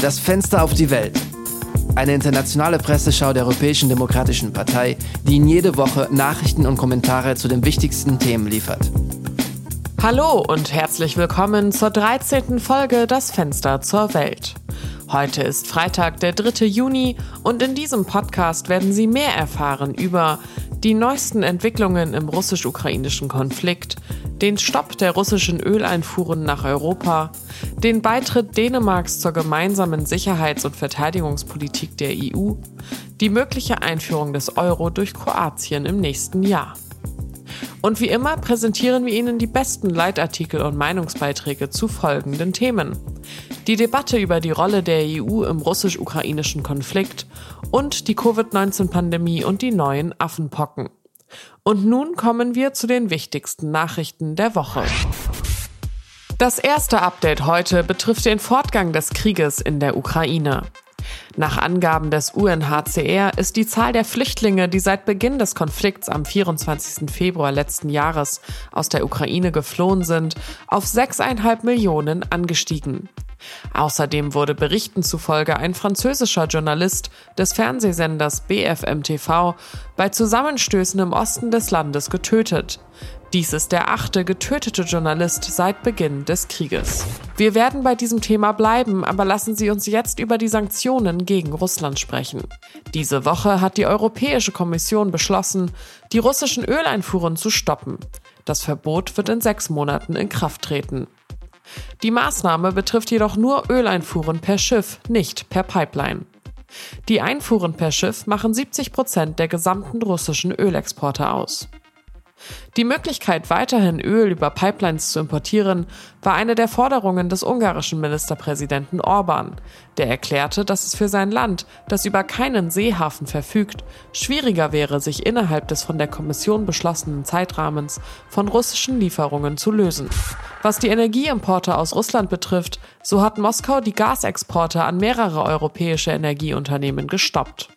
Das Fenster auf die Welt. Eine internationale Presseschau der Europäischen Demokratischen Partei, die Ihnen jede Woche Nachrichten und Kommentare zu den wichtigsten Themen liefert. Hallo und herzlich willkommen zur 13. Folge Das Fenster zur Welt. Heute ist Freitag, der 3. Juni und in diesem Podcast werden Sie mehr erfahren über die neuesten Entwicklungen im russisch-ukrainischen Konflikt, den Stopp der russischen Öleinfuhren nach Europa, den Beitritt Dänemarks zur gemeinsamen Sicherheits- und Verteidigungspolitik der EU, die mögliche Einführung des Euro durch Kroatien im nächsten Jahr. Und wie immer präsentieren wir Ihnen die besten Leitartikel und Meinungsbeiträge zu folgenden Themen. Die Debatte über die Rolle der EU im russisch-ukrainischen Konflikt und die Covid-19-Pandemie und die neuen Affenpocken. Und nun kommen wir zu den wichtigsten Nachrichten der Woche. Das erste Update heute betrifft den Fortgang des Krieges in der Ukraine. Nach Angaben des UNHCR ist die Zahl der Flüchtlinge, die seit Beginn des Konflikts am 24. Februar letzten Jahres aus der Ukraine geflohen sind, auf 6,5 Millionen angestiegen. Außerdem wurde Berichten zufolge ein französischer Journalist des Fernsehsenders BFM TV bei Zusammenstößen im Osten des Landes getötet. Dies ist der achte getötete Journalist seit Beginn des Krieges. Wir werden bei diesem Thema bleiben, aber lassen Sie uns jetzt über die Sanktionen gegen Russland sprechen. Diese Woche hat die Europäische Kommission beschlossen, die russischen Öleinfuhren zu stoppen. Das Verbot wird in sechs Monaten in Kraft treten. Die Maßnahme betrifft jedoch nur Öleinfuhren per Schiff, nicht per Pipeline. Die Einfuhren per Schiff machen 70 Prozent der gesamten russischen Ölexporte aus. Die Möglichkeit, weiterhin Öl über Pipelines zu importieren, war eine der Forderungen des ungarischen Ministerpräsidenten Orban, der erklärte, dass es für sein Land, das über keinen Seehafen verfügt, schwieriger wäre, sich innerhalb des von der Kommission beschlossenen Zeitrahmens von russischen Lieferungen zu lösen. Was die Energieimporte aus Russland betrifft, so hat Moskau die Gasexporte an mehrere europäische Energieunternehmen gestoppt.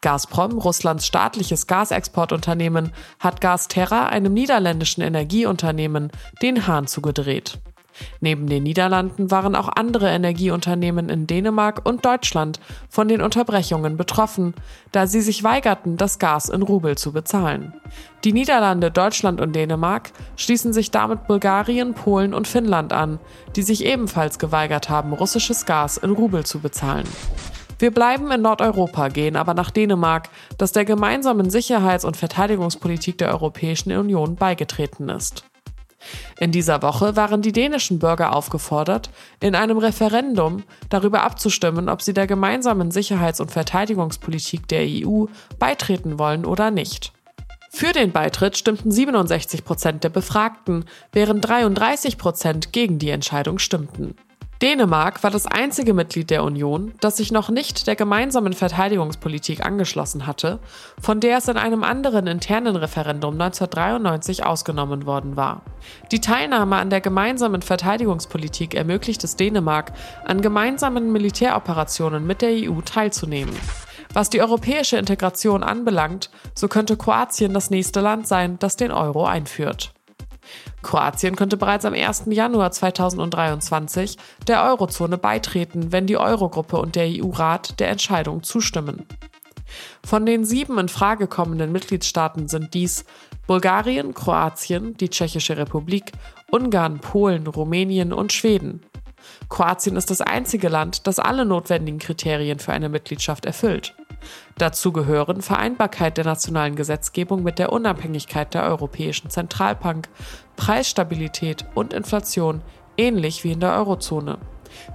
Gazprom, Russlands staatliches Gasexportunternehmen, hat Gasterra, einem niederländischen Energieunternehmen, den Hahn zugedreht. Neben den Niederlanden waren auch andere Energieunternehmen in Dänemark und Deutschland von den Unterbrechungen betroffen, da sie sich weigerten, das Gas in Rubel zu bezahlen. Die Niederlande, Deutschland und Dänemark schließen sich damit Bulgarien, Polen und Finnland an, die sich ebenfalls geweigert haben, russisches Gas in Rubel zu bezahlen. Wir bleiben in Nordeuropa, gehen aber nach Dänemark, das der gemeinsamen Sicherheits- und Verteidigungspolitik der Europäischen Union beigetreten ist. In dieser Woche waren die dänischen Bürger aufgefordert, in einem Referendum darüber abzustimmen, ob sie der gemeinsamen Sicherheits- und Verteidigungspolitik der EU beitreten wollen oder nicht. Für den Beitritt stimmten 67 Prozent der Befragten, während 33 Prozent gegen die Entscheidung stimmten. Dänemark war das einzige Mitglied der Union, das sich noch nicht der gemeinsamen Verteidigungspolitik angeschlossen hatte, von der es in einem anderen internen Referendum 1993 ausgenommen worden war. Die Teilnahme an der gemeinsamen Verteidigungspolitik ermöglicht es Dänemark, an gemeinsamen Militäroperationen mit der EU teilzunehmen. Was die europäische Integration anbelangt, so könnte Kroatien das nächste Land sein, das den Euro einführt. Kroatien könnte bereits am 1. Januar 2023 der Eurozone beitreten, wenn die Eurogruppe und der EU-Rat der Entscheidung zustimmen. Von den sieben in Frage kommenden Mitgliedstaaten sind dies Bulgarien, Kroatien, die Tschechische Republik, Ungarn, Polen, Rumänien und Schweden. Kroatien ist das einzige Land, das alle notwendigen Kriterien für eine Mitgliedschaft erfüllt. Dazu gehören Vereinbarkeit der nationalen Gesetzgebung mit der Unabhängigkeit der Europäischen Zentralbank, Preisstabilität und Inflation, ähnlich wie in der Eurozone.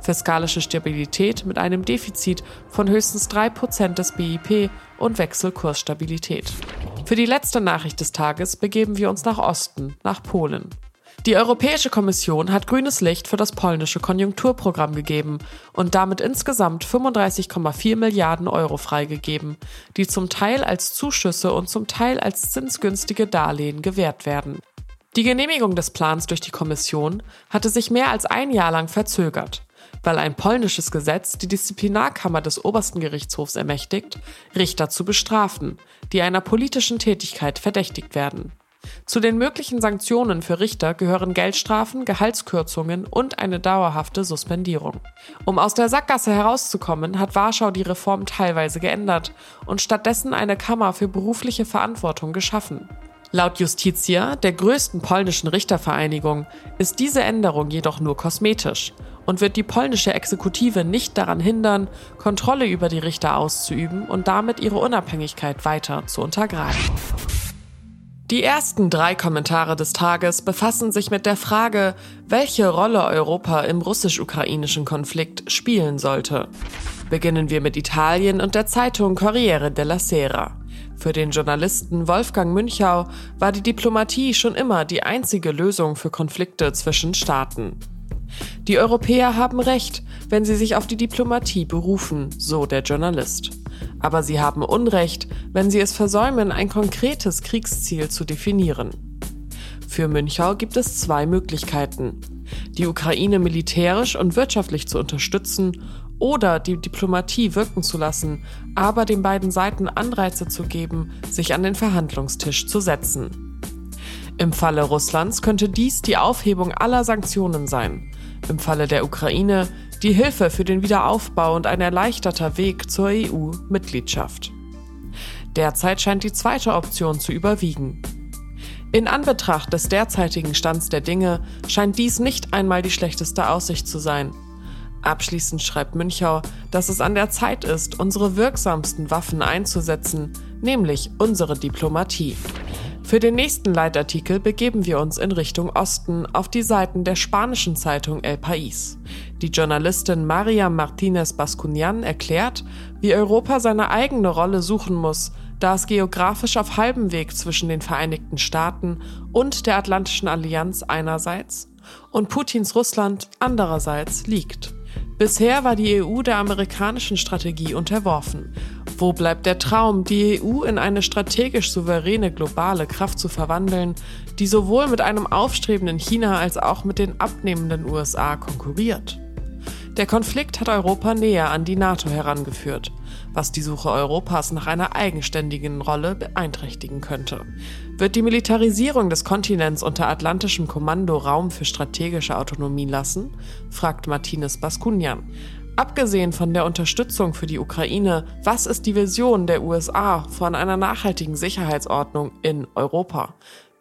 Fiskalische Stabilität mit einem Defizit von höchstens 3% des BIP und Wechselkursstabilität. Für die letzte Nachricht des Tages begeben wir uns nach Osten, nach Polen. Die Europäische Kommission hat grünes Licht für das polnische Konjunkturprogramm gegeben und damit insgesamt 35,4 Milliarden Euro freigegeben, die zum Teil als Zuschüsse und zum Teil als zinsgünstige Darlehen gewährt werden. Die Genehmigung des Plans durch die Kommission hatte sich mehr als ein Jahr lang verzögert, weil ein polnisches Gesetz die Disziplinarkammer des obersten Gerichtshofs ermächtigt, Richter zu bestrafen, die einer politischen Tätigkeit verdächtigt werden. Zu den möglichen Sanktionen für Richter gehören Geldstrafen, Gehaltskürzungen und eine dauerhafte Suspendierung. Um aus der Sackgasse herauszukommen, hat Warschau die Reform teilweise geändert und stattdessen eine Kammer für berufliche Verantwortung geschaffen. Laut Justitia, der größten polnischen Richtervereinigung, ist diese Änderung jedoch nur kosmetisch und wird die polnische Exekutive nicht daran hindern, Kontrolle über die Richter auszuüben und damit ihre Unabhängigkeit weiter zu untergraben. Die ersten drei Kommentare des Tages befassen sich mit der Frage, welche Rolle Europa im russisch-ukrainischen Konflikt spielen sollte. Beginnen wir mit Italien und der Zeitung Corriere della Sera. Für den Journalisten Wolfgang Münchau war die Diplomatie schon immer die einzige Lösung für Konflikte zwischen Staaten. Die Europäer haben recht, wenn sie sich auf die Diplomatie berufen, so der Journalist. Aber sie haben Unrecht, wenn sie es versäumen, ein konkretes Kriegsziel zu definieren. Für Münchau gibt es zwei Möglichkeiten. Die Ukraine militärisch und wirtschaftlich zu unterstützen oder die Diplomatie wirken zu lassen, aber den beiden Seiten Anreize zu geben, sich an den Verhandlungstisch zu setzen. Im Falle Russlands könnte dies die Aufhebung aller Sanktionen sein. Im Falle der Ukraine die Hilfe für den Wiederaufbau und ein erleichterter Weg zur EU-Mitgliedschaft. Derzeit scheint die zweite Option zu überwiegen. In Anbetracht des derzeitigen Stands der Dinge scheint dies nicht einmal die schlechteste Aussicht zu sein. Abschließend schreibt Münchau, dass es an der Zeit ist, unsere wirksamsten Waffen einzusetzen, nämlich unsere Diplomatie. Für den nächsten Leitartikel begeben wir uns in Richtung Osten auf die Seiten der spanischen Zeitung El País. Die Journalistin Maria Martínez Bascunian erklärt, wie Europa seine eigene Rolle suchen muss, da es geografisch auf halbem Weg zwischen den Vereinigten Staaten und der Atlantischen Allianz einerseits und Putins Russland andererseits liegt. Bisher war die EU der amerikanischen Strategie unterworfen. Wo bleibt der Traum, die EU in eine strategisch souveräne globale Kraft zu verwandeln, die sowohl mit einem aufstrebenden China als auch mit den abnehmenden USA konkurriert? Der Konflikt hat Europa näher an die NATO herangeführt, was die Suche Europas nach einer eigenständigen Rolle beeinträchtigen könnte. Wird die Militarisierung des Kontinents unter atlantischem Kommando Raum für strategische Autonomie lassen? fragt Martinez Bascunian. Abgesehen von der Unterstützung für die Ukraine, was ist die Vision der USA von einer nachhaltigen Sicherheitsordnung in Europa?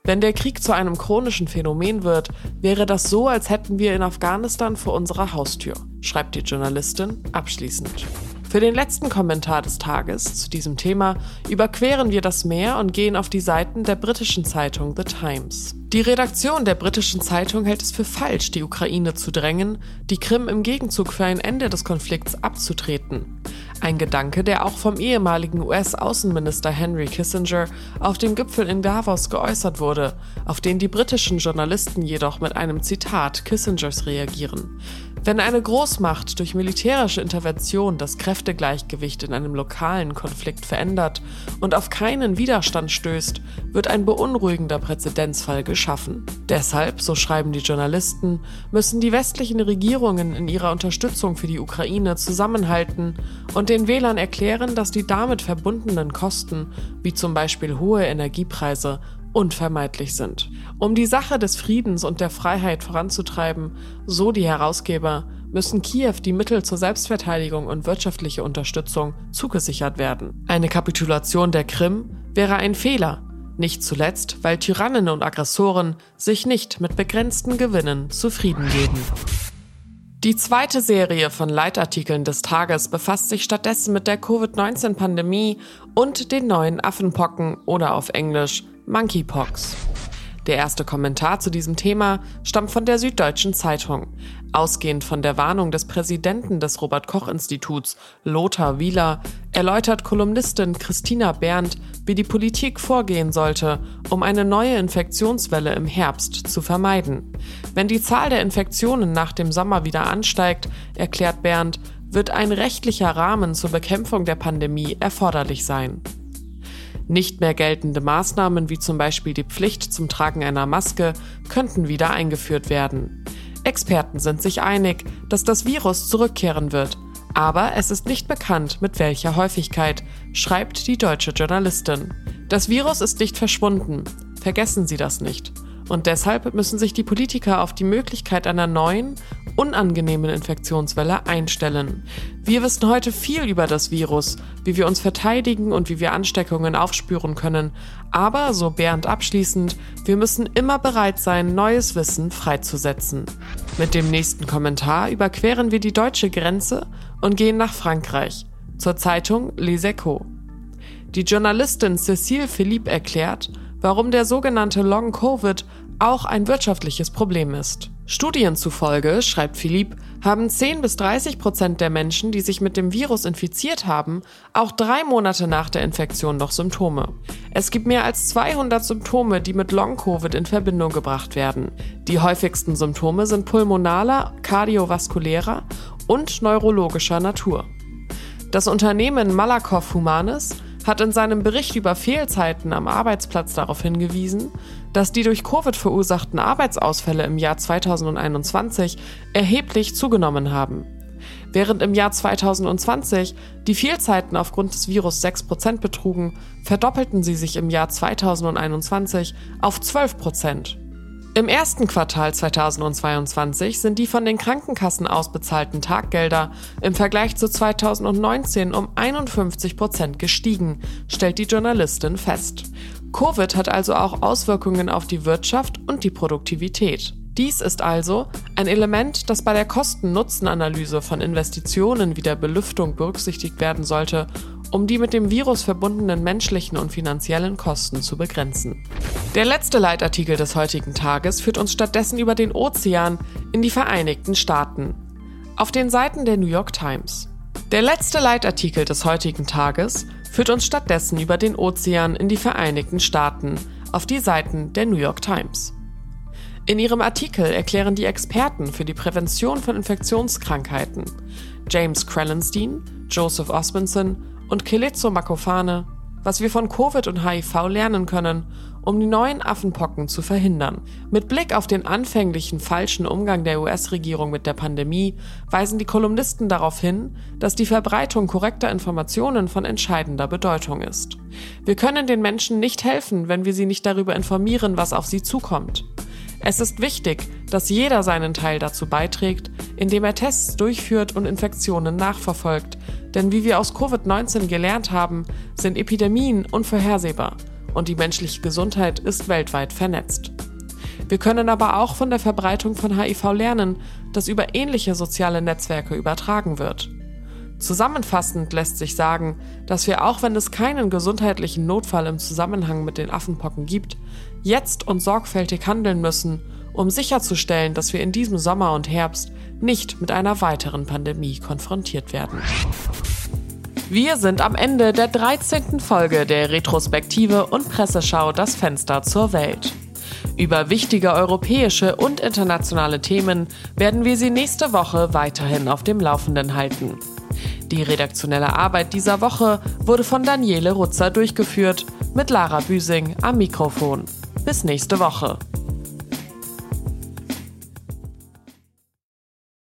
Wenn der Krieg zu einem chronischen Phänomen wird, wäre das so, als hätten wir in Afghanistan vor unserer Haustür, schreibt die Journalistin abschließend. Für den letzten Kommentar des Tages zu diesem Thema überqueren wir das Meer und gehen auf die Seiten der britischen Zeitung The Times. Die Redaktion der britischen Zeitung hält es für falsch, die Ukraine zu drängen, die Krim im Gegenzug für ein Ende des Konflikts abzutreten. Ein Gedanke, der auch vom ehemaligen US-Außenminister Henry Kissinger auf dem Gipfel in Davos geäußert wurde, auf den die britischen Journalisten jedoch mit einem Zitat Kissingers reagieren. Wenn eine Großmacht durch militärische Intervention das Kräftegleichgewicht in einem lokalen Konflikt verändert und auf keinen Widerstand stößt, wird ein beunruhigender Präzedenzfall geschaffen. Deshalb, so schreiben die Journalisten, müssen die westlichen Regierungen in ihrer Unterstützung für die Ukraine zusammenhalten und den Wählern erklären, dass die damit verbundenen Kosten, wie zum Beispiel hohe Energiepreise, unvermeidlich sind. Um die Sache des Friedens und der Freiheit voranzutreiben, so die Herausgeber, müssen Kiew die Mittel zur Selbstverteidigung und wirtschaftliche Unterstützung zugesichert werden. Eine Kapitulation der Krim wäre ein Fehler, nicht zuletzt, weil Tyrannen und Aggressoren sich nicht mit begrenzten Gewinnen zufrieden geben. Die zweite Serie von Leitartikeln des Tages befasst sich stattdessen mit der Covid-19-Pandemie und den neuen Affenpocken oder auf Englisch Monkeypox. Der erste Kommentar zu diesem Thema stammt von der Süddeutschen Zeitung. Ausgehend von der Warnung des Präsidenten des Robert Koch Instituts, Lothar Wieler, erläutert Kolumnistin Christina Berndt, wie die Politik vorgehen sollte, um eine neue Infektionswelle im Herbst zu vermeiden. Wenn die Zahl der Infektionen nach dem Sommer wieder ansteigt, erklärt Berndt, wird ein rechtlicher Rahmen zur Bekämpfung der Pandemie erforderlich sein. Nicht mehr geltende Maßnahmen wie zum Beispiel die Pflicht zum Tragen einer Maske könnten wieder eingeführt werden. Experten sind sich einig, dass das Virus zurückkehren wird, aber es ist nicht bekannt, mit welcher Häufigkeit, schreibt die deutsche Journalistin. Das Virus ist nicht verschwunden. Vergessen Sie das nicht. Und deshalb müssen sich die Politiker auf die Möglichkeit einer neuen, unangenehmen Infektionswelle einstellen. Wir wissen heute viel über das Virus, wie wir uns verteidigen und wie wir Ansteckungen aufspüren können. Aber, so Bernd abschließend, wir müssen immer bereit sein, neues Wissen freizusetzen. Mit dem nächsten Kommentar überqueren wir die deutsche Grenze und gehen nach Frankreich, zur Zeitung Les Echos. Die Journalistin Cécile Philippe erklärt, warum der sogenannte Long Covid auch ein wirtschaftliches Problem ist. Studien zufolge, schreibt Philipp, haben 10 bis 30 Prozent der Menschen, die sich mit dem Virus infiziert haben, auch drei Monate nach der Infektion noch Symptome. Es gibt mehr als 200 Symptome, die mit Long-Covid in Verbindung gebracht werden. Die häufigsten Symptome sind pulmonaler, kardiovaskulärer und neurologischer Natur. Das Unternehmen Malakoff Humanis hat in seinem Bericht über Fehlzeiten am Arbeitsplatz darauf hingewiesen, dass die durch Covid verursachten Arbeitsausfälle im Jahr 2021 erheblich zugenommen haben. Während im Jahr 2020 die Fehlzeiten aufgrund des Virus 6% betrugen, verdoppelten sie sich im Jahr 2021 auf 12%. Im ersten Quartal 2022 sind die von den Krankenkassen ausbezahlten Taggelder im Vergleich zu 2019 um 51 Prozent gestiegen, stellt die Journalistin fest. Covid hat also auch Auswirkungen auf die Wirtschaft und die Produktivität. Dies ist also ein Element, das bei der Kosten-Nutzen-Analyse von Investitionen wie der Belüftung berücksichtigt werden sollte um die mit dem Virus verbundenen menschlichen und finanziellen Kosten zu begrenzen. Der letzte Leitartikel des heutigen Tages führt uns stattdessen über den Ozean in die Vereinigten Staaten. Auf den Seiten der New York Times. Der letzte Leitartikel des heutigen Tages führt uns stattdessen über den Ozean in die Vereinigten Staaten auf die Seiten der New York Times. In ihrem Artikel erklären die Experten für die Prävention von Infektionskrankheiten James Krellenstein, Joseph Osmondson und Kelezzo Makofane, was wir von Covid und HIV lernen können, um die neuen Affenpocken zu verhindern. Mit Blick auf den anfänglichen falschen Umgang der US-Regierung mit der Pandemie weisen die Kolumnisten darauf hin, dass die Verbreitung korrekter Informationen von entscheidender Bedeutung ist. Wir können den Menschen nicht helfen, wenn wir sie nicht darüber informieren, was auf sie zukommt. Es ist wichtig, dass jeder seinen Teil dazu beiträgt, indem er Tests durchführt und Infektionen nachverfolgt, denn wie wir aus Covid-19 gelernt haben, sind Epidemien unvorhersehbar und die menschliche Gesundheit ist weltweit vernetzt. Wir können aber auch von der Verbreitung von HIV lernen, das über ähnliche soziale Netzwerke übertragen wird. Zusammenfassend lässt sich sagen, dass wir auch wenn es keinen gesundheitlichen Notfall im Zusammenhang mit den Affenpocken gibt, jetzt und sorgfältig handeln müssen, um sicherzustellen, dass wir in diesem Sommer und Herbst nicht mit einer weiteren Pandemie konfrontiert werden. Wir sind am Ende der 13. Folge der Retrospektive und Presseschau Das Fenster zur Welt. Über wichtige europäische und internationale Themen werden wir Sie nächste Woche weiterhin auf dem Laufenden halten. Die redaktionelle Arbeit dieser Woche wurde von Daniele Rutzer durchgeführt, mit Lara Büsing am Mikrofon. Bis nächste Woche.